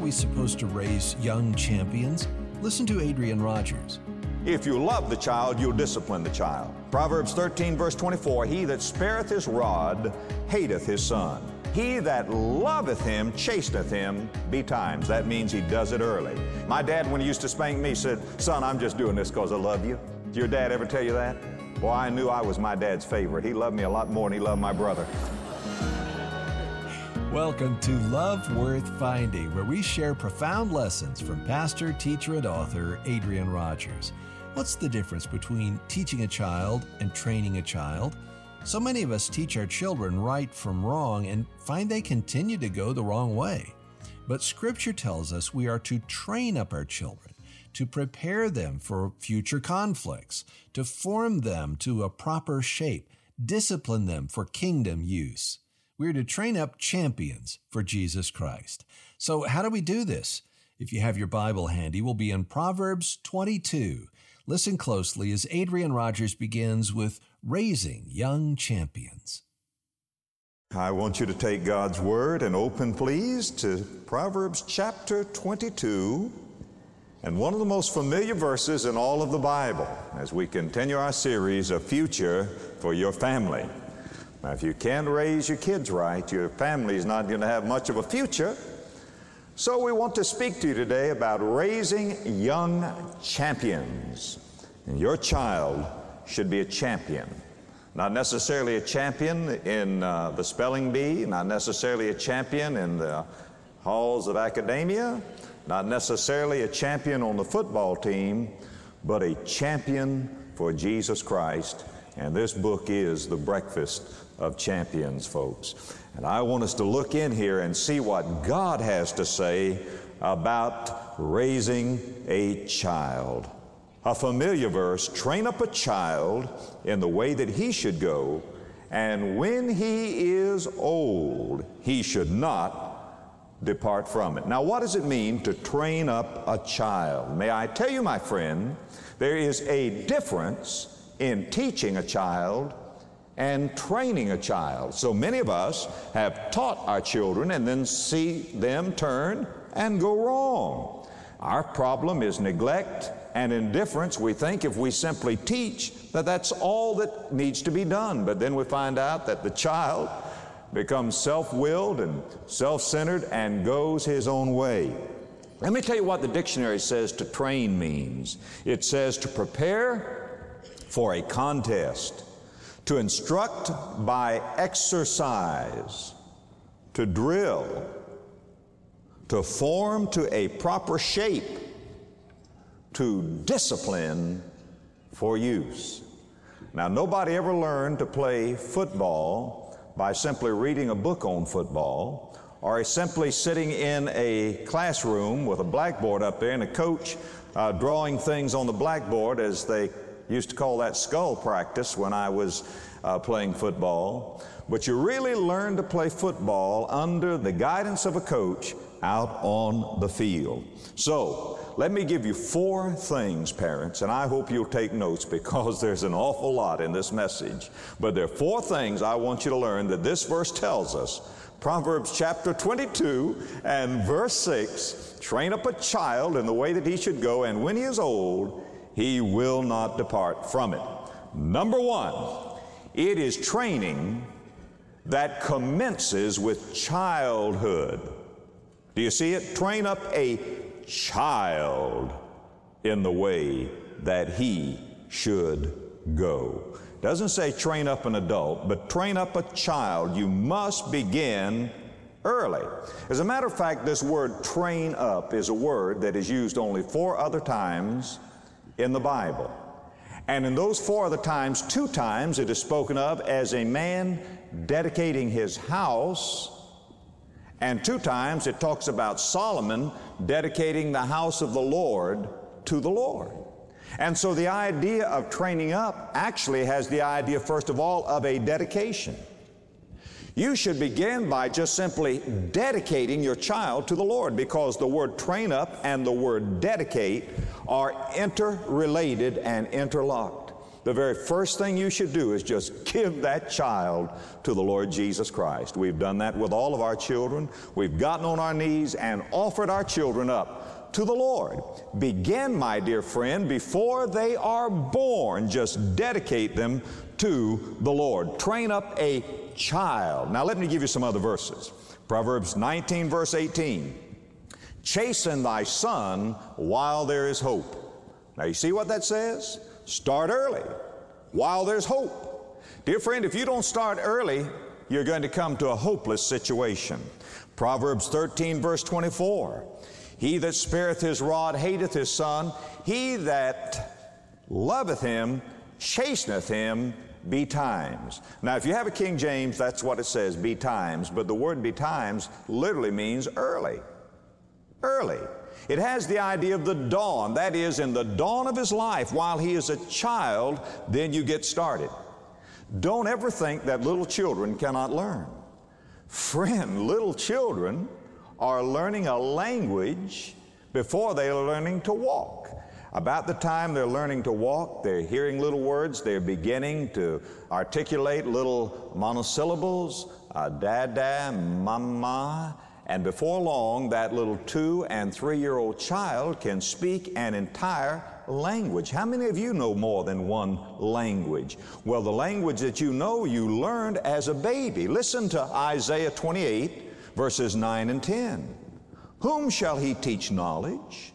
we supposed to raise young champions? Listen to Adrian Rogers. If you love the child, you'll discipline the child. Proverbs 13, verse 24 He that spareth his rod hateth his son. He that loveth him chasteneth him betimes. That means he does it early. My dad, when he used to spank me, said, Son, I'm just doing this because I love you. Did your dad ever tell you that? Boy, I knew I was my dad's favorite. He loved me a lot more than he loved my brother. Welcome to Love Worth Finding, where we share profound lessons from pastor, teacher, and author Adrian Rogers. What's the difference between teaching a child and training a child? So many of us teach our children right from wrong and find they continue to go the wrong way. But Scripture tells us we are to train up our children, to prepare them for future conflicts, to form them to a proper shape, discipline them for kingdom use. We're to train up champions for Jesus Christ. So, how do we do this? If you have your Bible handy, we'll be in Proverbs 22. Listen closely as Adrian Rogers begins with Raising Young Champions. I want you to take God's Word and open, please, to Proverbs chapter 22 and one of the most familiar verses in all of the Bible as we continue our series, A Future for Your Family. Now, if you can't raise your kids right, your family's not going to have much of a future. So, we want to speak to you today about raising young champions. And your child should be a champion. Not necessarily a champion in uh, the spelling bee, not necessarily a champion in the halls of academia, not necessarily a champion on the football team, but a champion for Jesus Christ. And this book is The Breakfast of champions, folks. And I want us to look in here and see what God has to say about raising a child. A familiar verse train up a child in the way that he should go, and when he is old, he should not depart from it. Now, what does it mean to train up a child? May I tell you, my friend, there is a difference in teaching a child and training a child. So many of us have taught our children and then see them turn and go wrong. Our problem is neglect and indifference. We think if we simply teach that that's all that needs to be done, but then we find out that the child becomes self willed and self centered and goes his own way. Let me tell you what the dictionary says to train means it says to prepare for a contest to instruct by exercise, to drill, to form to a proper shape, to discipline for use. Now, nobody ever learned to play football by simply reading a book on football or simply sitting in a classroom with a blackboard up there and a coach uh, drawing things on the blackboard as they Used to call that skull practice when I was uh, playing football. But you really learn to play football under the guidance of a coach out on the field. So, let me give you four things, parents, and I hope you'll take notes because there's an awful lot in this message. But there are four things I want you to learn that this verse tells us. Proverbs chapter 22 and verse 6 train up a child in the way that he should go, and when he is old, he will not depart from it. Number one, it is training that commences with childhood. Do you see it? Train up a child in the way that he should go. Doesn't say train up an adult, but train up a child. You must begin early. As a matter of fact, this word train up is a word that is used only four other times in the Bible. And in those four other times, two times it is spoken of as a man dedicating his house, and two times it talks about Solomon dedicating the house of the Lord to the Lord. And so the idea of training up actually has the idea, first of all, of a dedication. You should begin by just simply dedicating your child to the Lord because the word train up and the word dedicate are interrelated and interlocked. the very first thing you should do is just give that child to the Lord Jesus Christ. We've done that with all of our children. We've gotten on our knees and offered our children up to the Lord. Begin, my dear friend, before they are born, just dedicate them to the Lord. Train up a child. Now, let me give you some other verses. Proverbs 19, verse 18. Chasten thy son while there is hope. Now, you see what that says? Start early while there's hope. Dear friend, if you don't start early, you're going to come to a hopeless situation. Proverbs 13, verse 24. He that spareth his rod hateth his son. He that loveth him chasteneth him betimes. Now, if you have a King James, that's what it says, betimes. But the word betimes literally means early. Early. It has the idea of the dawn. That is, in the dawn of his life, while he is a child, then you get started. Don't ever think that little children cannot learn. Friend, little children are learning a language before they are learning to walk. About the time they're learning to walk, they're hearing little words, they're beginning to articulate little monosyllables, uh, dada, mama, and before long, that little two and three year old child can speak an entire language. How many of you know more than one language? Well, the language that you know, you learned as a baby. Listen to Isaiah 28, verses 9 and 10. Whom shall he teach knowledge?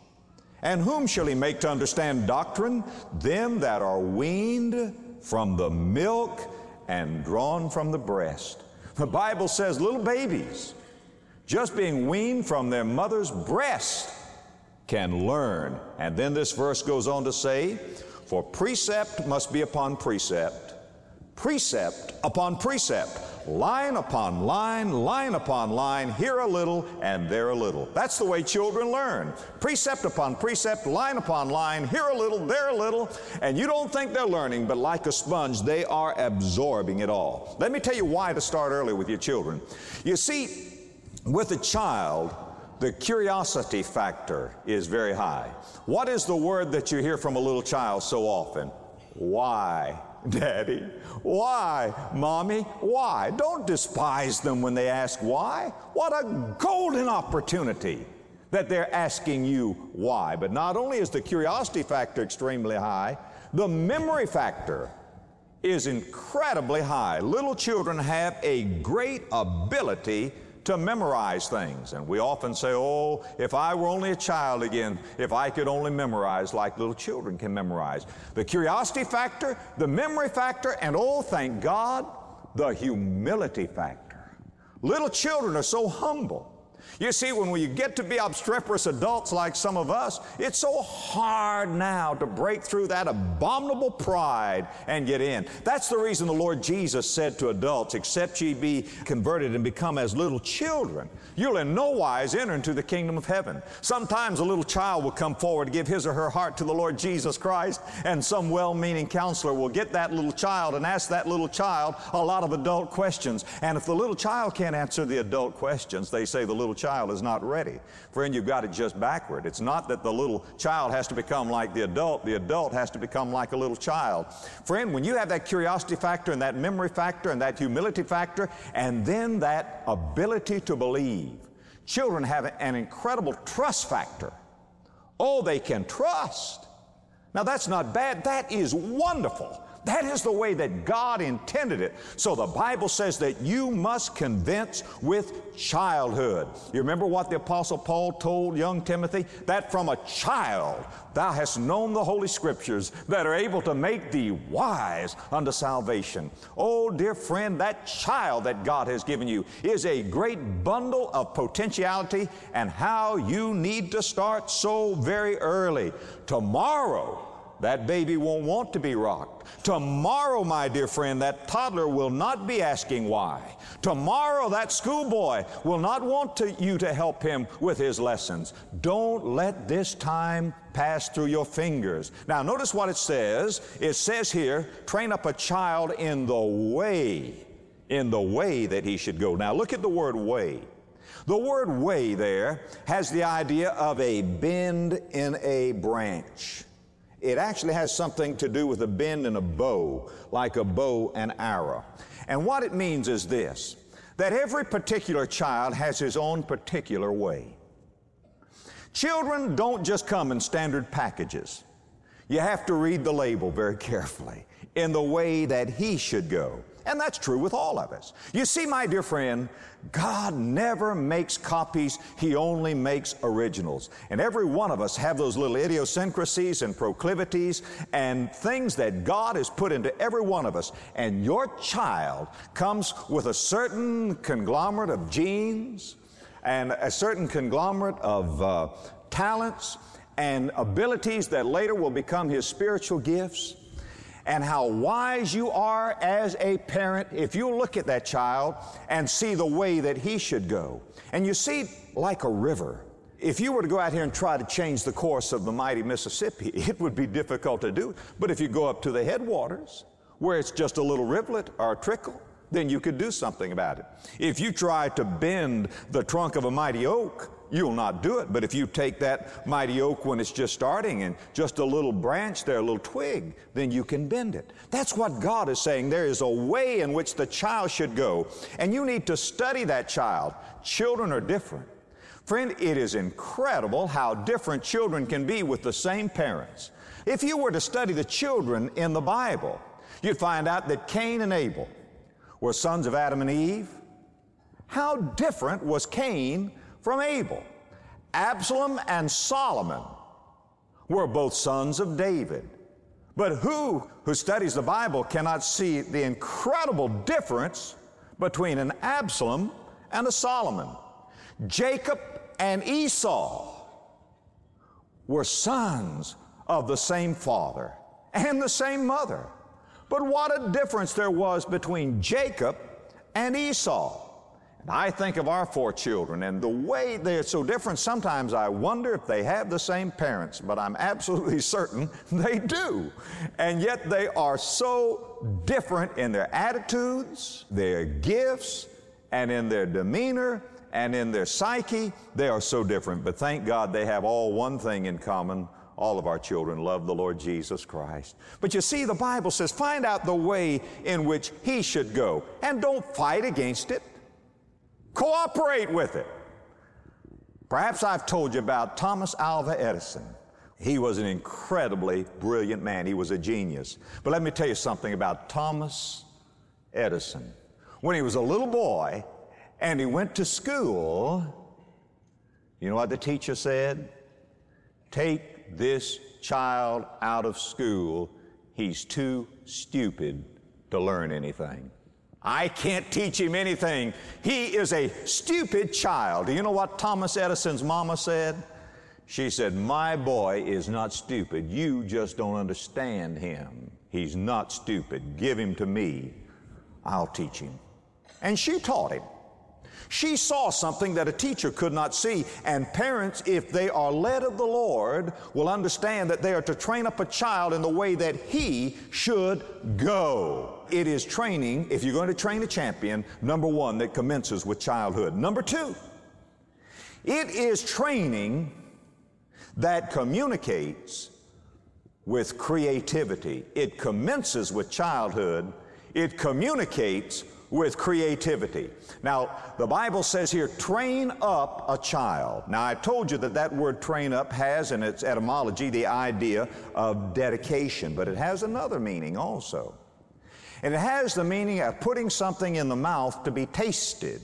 And whom shall he make to understand doctrine? Them that are weaned from the milk and drawn from the breast. The Bible says little babies just being weaned from their mother's breast can learn. And then this verse goes on to say, For precept must be upon precept, precept upon precept, line upon line, line upon line, here a little and there a little. That's the way children learn. Precept upon precept, line upon line, here a little, there a little, and you don't think they're learning, but like a sponge, they are absorbing it all. Let me tell you why to start early with your children. You see, with a child, the curiosity factor is very high. What is the word that you hear from a little child so often? Why, Daddy? Why, Mommy? Why? Don't despise them when they ask why. What a golden opportunity that they're asking you why. But not only is the curiosity factor extremely high, the memory factor is incredibly high. Little children have a great ability to memorize things. And we often say, oh, if I were only a child again, if I could only memorize like little children can memorize. The curiosity factor, the memory factor, and oh, thank God, the humility factor. Little children are so humble. You see, when we get to be obstreperous adults like some of us, it's so hard now to break through that abominable pride and get in. That's the reason the Lord Jesus said to adults, Except ye be converted and become as little children, you'll in no wise enter into the kingdom of heaven. Sometimes a little child will come forward to give his or her heart to the Lord Jesus Christ, and some well meaning counselor will get that little child and ask that little child a lot of adult questions. And if the little child can't answer the adult questions, they say the little child child is not ready. Friend, you've got it just backward. It's not that the little child has to become like the adult, the adult has to become like a little child. Friend, when you have that curiosity factor and that memory factor and that humility factor, and then that ability to believe, children have an incredible trust factor. Oh, they can trust. Now, that's not bad, that is wonderful. That is the way that God intended it. So the Bible says that you must convince with childhood. You remember what the Apostle Paul told young Timothy? That from a child thou hast known the Holy Scriptures that are able to make thee wise unto salvation. Oh, dear friend, that child that God has given you is a great bundle of potentiality and how you need to start so very early. Tomorrow, that baby won't want to be rocked. Tomorrow, my dear friend, that toddler will not be asking why. Tomorrow, that schoolboy will not want to, you to help him with his lessons. Don't let this time pass through your fingers. Now, notice what it says. It says here, train up a child in the way, in the way that he should go. Now, look at the word way. The word way there has the idea of a bend in a branch. It actually has something to do with a bend in a bow, like a bow and arrow. And what it means is this that every particular child has his own particular way. Children don't just come in standard packages. You have to read the label very carefully in the way that he should go. And that's true with all of us. You see, my dear friend, God never makes copies, He only makes originals. And every one of us have those little idiosyncrasies and proclivities and things that God has put into every one of us. And your child comes with a certain conglomerate of genes and a certain conglomerate of uh, talents and abilities that later will become his spiritual gifts and how wise you are as a parent if you look at that child and see the way that he should go. And you see, like a river, if you were to go out here and try to change the course of the mighty Mississippi, it would be difficult to do. But if you go up to the headwaters, where it's just a little rivulet or a trickle, then you could do something about it. If you try to bend the trunk of a mighty oak, you'll not do it. But if you take that mighty oak when it's just starting and just a little branch there, a little twig, then you can bend it. That's what God is saying. There is a way in which the child should go, and you need to study that child. Children are different. Friend, it is incredible how different children can be with the same parents. If you were to study the children in the Bible, you'd find out that Cain and Abel were sons of Adam and Eve. How different was Cain from Abel. Absalom and Solomon were both sons of David. But who who studies the Bible cannot see the incredible difference between an Absalom and a Solomon? Jacob and Esau were sons of the same father and the same mother. But what a difference there was between Jacob and Esau. And I think of our four children and the way they're so different, sometimes I wonder if they have the same parents, but I'm absolutely certain they do. And yet they are so different in their attitudes, their gifts, and in their demeanor and in their psyche. They are so different, but thank God they have all one thing in common. All of our children love the Lord Jesus Christ. But you see, the Bible says, find out the way in which He should go and don't fight against it. Cooperate with it. Perhaps I've told you about Thomas Alva Edison. He was an incredibly brilliant man. He was a genius. But let me tell you something about Thomas Edison. When he was a little boy and he went to school, you know what the teacher said? Take this child out of school. He's too stupid to learn anything. I can't teach him anything. He is a stupid child. Do you know what Thomas Edison's mama said? She said, My boy is not stupid. You just don't understand him. He's not stupid. Give him to me. I'll teach him. And she taught him. She saw something that a teacher could not see. And parents, if they are led of the Lord, will understand that they are to train up a child in the way that he should go it is training, if you're going to train a champion, number one, that commences with childhood. Number two, it is training that communicates with creativity. It commences with childhood, it communicates with creativity. Now, the Bible says here, train up a child. Now, I told you that that word train up has in its etymology the idea of dedication, but it has another meaning also. And it has the meaning of putting something in the mouth to be tasted.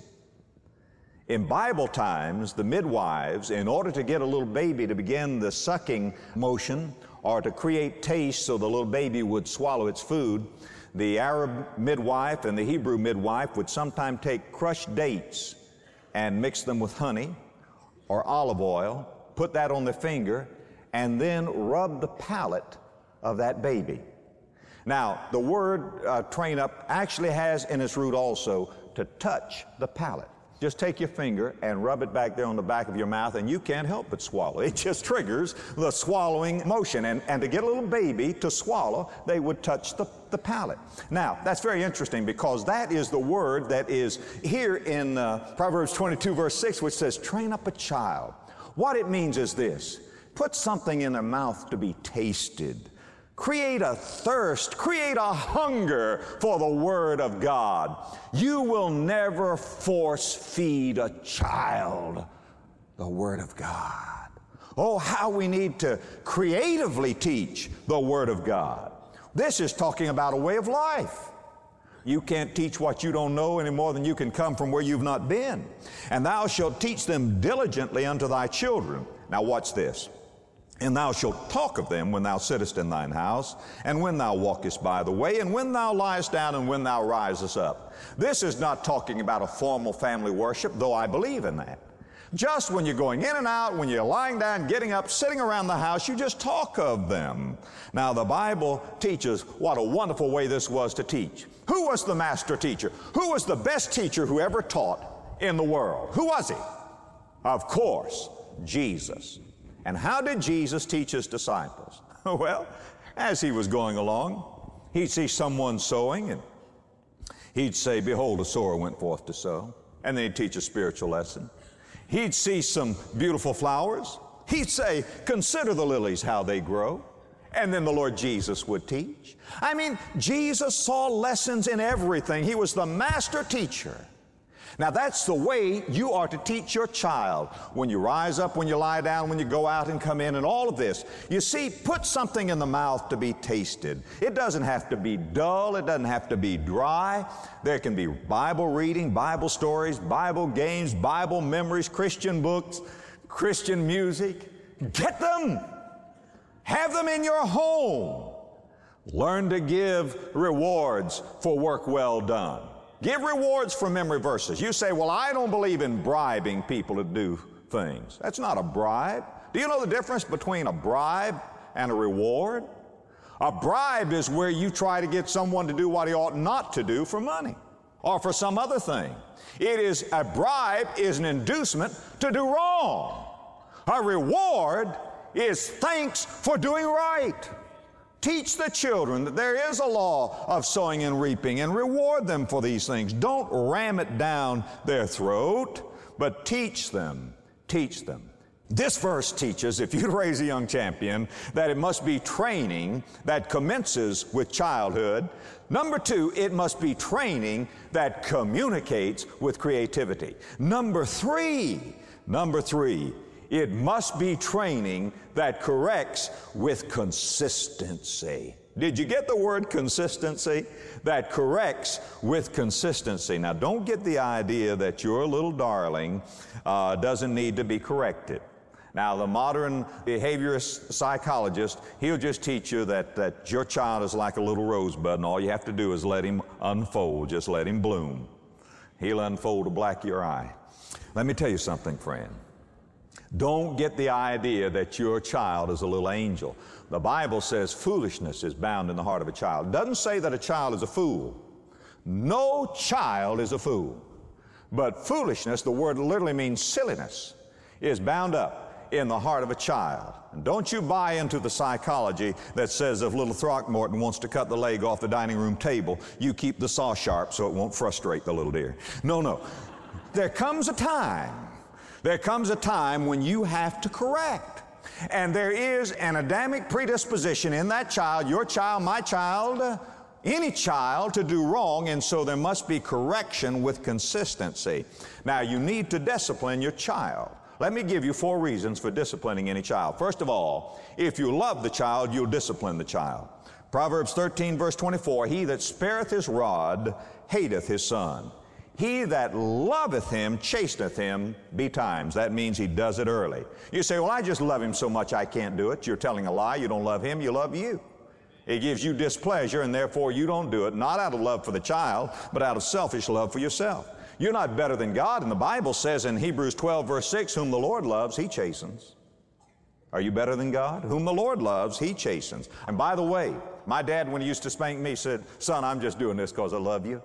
In Bible times, the midwives, in order to get a little baby to begin the sucking motion or to create taste so the little baby would swallow its food, the Arab midwife and the Hebrew midwife would sometimes take crushed dates and mix them with honey or olive oil, put that on the finger, and then rub the palate of that baby. Now, the word uh, train up actually has in its root also to touch the palate. Just take your finger and rub it back there on the back of your mouth, and you can't help but swallow. It just triggers the swallowing motion. And, and to get a little baby to swallow, they would touch the, the palate. Now, that's very interesting because that is the word that is here in uh, Proverbs 22, verse 6, which says, train up a child. What it means is this put something in their mouth to be tasted. Create a thirst, create a hunger for the Word of God. You will never force feed a child the Word of God. Oh, how we need to creatively teach the Word of God. This is talking about a way of life. You can't teach what you don't know any more than you can come from where you've not been. And thou shalt teach them diligently unto thy children. Now, watch this. And thou shalt talk of them when thou sittest in thine house, and when thou walkest by the way, and when thou liest down, and when thou risest up. This is not talking about a formal family worship, though I believe in that. Just when you're going in and out, when you're lying down, getting up, sitting around the house, you just talk of them. Now, the Bible teaches what a wonderful way this was to teach. Who was the master teacher? Who was the best teacher who ever taught in the world? Who was he? Of course, Jesus. And how did Jesus teach his disciples? well, as he was going along, he'd see someone sowing and he'd say, Behold, a sower went forth to sow. And then he'd teach a spiritual lesson. He'd see some beautiful flowers. He'd say, Consider the lilies, how they grow. And then the Lord Jesus would teach. I mean, Jesus saw lessons in everything. He was the master teacher. Now, that's the way you are to teach your child when you rise up, when you lie down, when you go out and come in, and all of this. You see, put something in the mouth to be tasted. It doesn't have to be dull, it doesn't have to be dry. There can be Bible reading, Bible stories, Bible games, Bible memories, Christian books, Christian music. Get them, have them in your home. Learn to give rewards for work well done. Give rewards for memory verses. You say, Well, I don't believe in bribing people to do things. That's not a bribe. Do you know the difference between a bribe and a reward? A bribe is where you try to get someone to do what he ought not to do for money or for some other thing. It is a bribe is an inducement to do wrong. A reward is thanks for doing right. Teach the children that there is a law of sowing and reaping and reward them for these things. Don't ram it down their throat, but teach them. Teach them. This verse teaches, if you raise a young champion, that it must be training that commences with childhood. Number two, it must be training that communicates with creativity. Number three, number three, it must be training that corrects with consistency. Did you get the word consistency? That corrects with consistency. Now, don't get the idea that your little darling uh, doesn't need to be corrected. Now, the modern behaviorist psychologist, he'll just teach you that, that your child is like a little rosebud, and all you have to do is let him unfold, just let him bloom. He'll unfold to black your eye. Let me tell you something, friend. Don't get the idea that your child is a little angel. The Bible says foolishness is bound in the heart of a child. It doesn't say that a child is a fool. No child is a fool. But foolishness, the word literally means silliness, is bound up in the heart of a child. And don't you buy into the psychology that says if little Throckmorton wants to cut the leg off the dining room table, you keep the saw sharp so it won't frustrate the little dear. No, no. There comes a time there comes a time when you have to correct. And there is an Adamic predisposition in that child, your child, my child, any child, to do wrong, and so there must be correction with consistency. Now, you need to discipline your child. Let me give you four reasons for disciplining any child. First of all, if you love the child, you'll discipline the child. Proverbs 13, verse 24 He that spareth his rod hateth his son. He that loveth him chasteneth him betimes. That means he does it early. You say, Well, I just love him so much I can't do it. You're telling a lie. You don't love him, you love you. It gives you displeasure, and therefore you don't do it, not out of love for the child, but out of selfish love for yourself. You're not better than God, and the Bible says in Hebrews 12, verse 6, Whom the Lord loves, he chastens. Are you better than God? Whom the Lord loves, he chastens. And by the way, my dad, when he used to spank me, said, Son, I'm just doing this because I love you.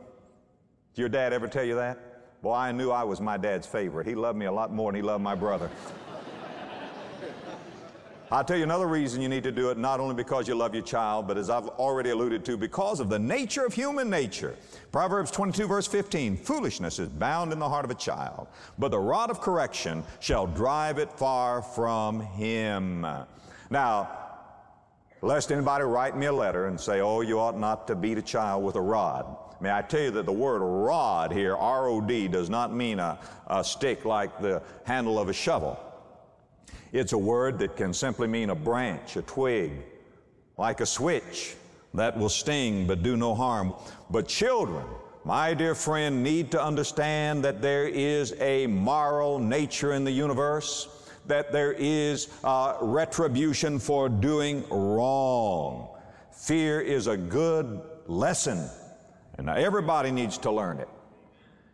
Did your dad ever tell you that? Boy, I knew I was my dad's favorite. He loved me a lot more than he loved my brother. I'll tell you another reason you need to do it, not only because you love your child, but as I've already alluded to, because of the nature of human nature. Proverbs 22, verse 15 Foolishness is bound in the heart of a child, but the rod of correction shall drive it far from him. Now, lest anybody write me a letter and say, oh, you ought not to beat a child with a rod. May I tell you that the word rod here, R O D, does not mean a, a stick like the handle of a shovel. It's a word that can simply mean a branch, a twig, like a switch that will sting but do no harm. But children, my dear friend, need to understand that there is a moral nature in the universe, that there is retribution for doing wrong. Fear is a good lesson, and now everybody needs to learn it.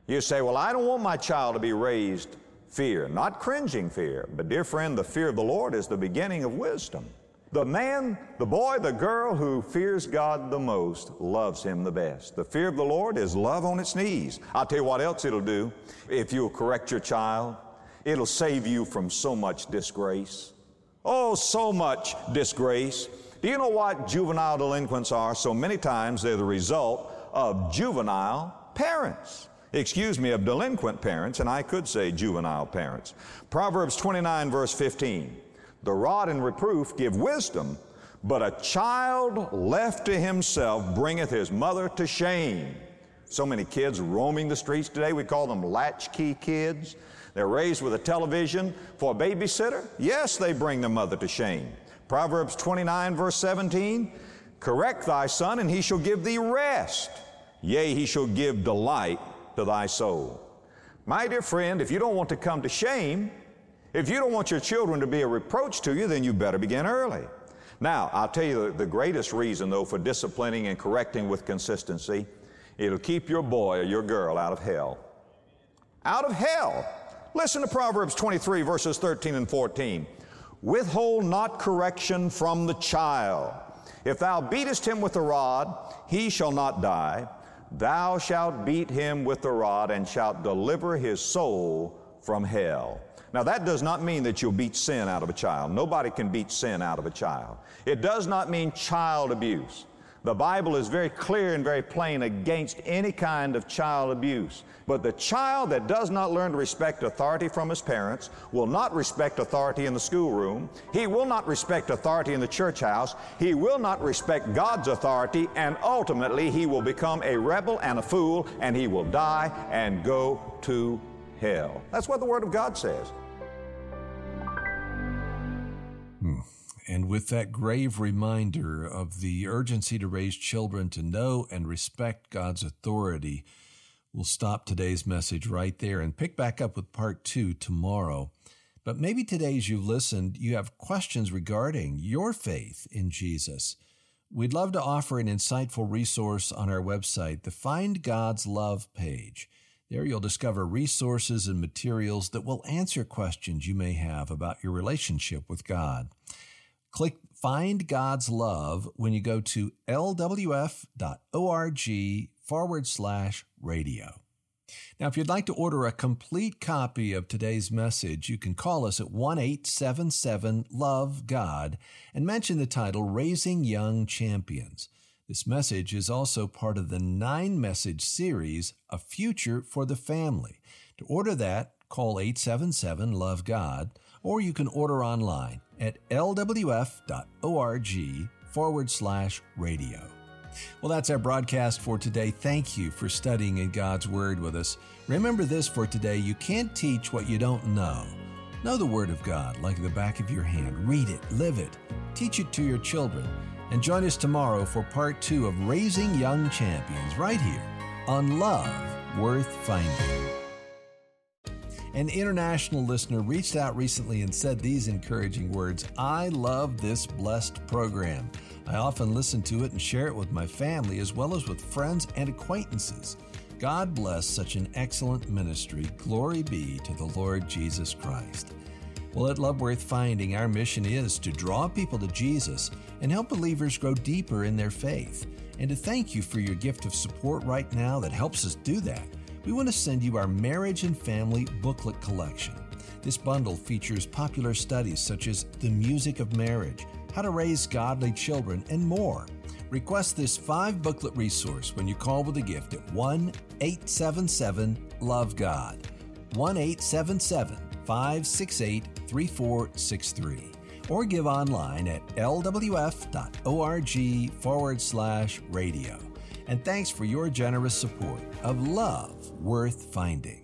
You say, Well, I don't want my child to be raised fear, not cringing fear, but dear friend, the fear of the Lord is the beginning of wisdom. The man, the boy, the girl who fears God the most loves Him the best. The fear of the Lord is love on its knees. I'll tell you what else it'll do. If you'll correct your child, it'll save you from so much disgrace. Oh, so much disgrace. Do you know what juvenile delinquents are? So many times they're the result of juvenile parents excuse me, of delinquent parents, and I could say juvenile parents. Proverbs 29, verse 15. The rod and reproof give wisdom, but a child left to himself bringeth his mother to shame. So many kids roaming the streets today, we call them latchkey kids. They're raised with a television for a babysitter. Yes, they bring their mother to shame. Proverbs 29, verse 17 Correct thy son, and he shall give thee rest. Yea, he shall give delight to thy soul. My dear friend, if you don't want to come to shame, if you don't want your children to be a reproach to you, then you better begin early. Now, I'll tell you the, the greatest reason, though, for disciplining and correcting with consistency, it'll keep your boy or your girl out of hell. Out of hell. Listen to Proverbs 23, verses 13 and 14. Withhold not correction from the child. If thou beatest him with a rod, he shall not die. Thou shalt beat him with the rod and shalt deliver his soul from hell. Now, that does not mean that you'll beat sin out of a child. Nobody can beat sin out of a child. It does not mean child abuse. The Bible is very clear and very plain against any kind of child abuse. But the child that does not learn to respect authority from his parents will not respect authority in the schoolroom. He will not respect authority in the church house. He will not respect God's authority, and ultimately he will become a rebel and a fool, and he will die and go to hell. That's what the Word of God says. And with that grave reminder of the urgency to raise children to know and respect God's authority, we'll stop today's message right there and pick back up with part two tomorrow. But maybe today, as you've listened, you have questions regarding your faith in Jesus. We'd love to offer an insightful resource on our website, the Find God's Love page. There you'll discover resources and materials that will answer questions you may have about your relationship with God. Click Find God's Love when you go to lwf.org forward slash radio. Now, if you'd like to order a complete copy of today's message, you can call us at 1 877 Love God and mention the title Raising Young Champions. This message is also part of the nine message series, A Future for the Family. To order that, call 877 Love God, or you can order online at lwf.org forward slash radio. Well, that's our broadcast for today. Thank you for studying in God's Word with us. Remember this for today you can't teach what you don't know. Know the Word of God like the back of your hand. Read it, live it, teach it to your children. And join us tomorrow for part two of Raising Young Champions right here on Love Worth Finding. An international listener reached out recently and said these encouraging words I love this blessed program. I often listen to it and share it with my family as well as with friends and acquaintances. God bless such an excellent ministry. Glory be to the Lord Jesus Christ. Well, at Love Worth Finding, our mission is to draw people to Jesus and help believers grow deeper in their faith. And to thank you for your gift of support right now that helps us do that we want to send you our Marriage and Family booklet collection. This bundle features popular studies such as The Music of Marriage, How to Raise Godly Children, and more. Request this five booklet resource when you call with a gift at 1 877 Love God. 1 877 568 3463. Or give online at lwf.org forward slash radio. And thanks for your generous support of Love Worth Finding.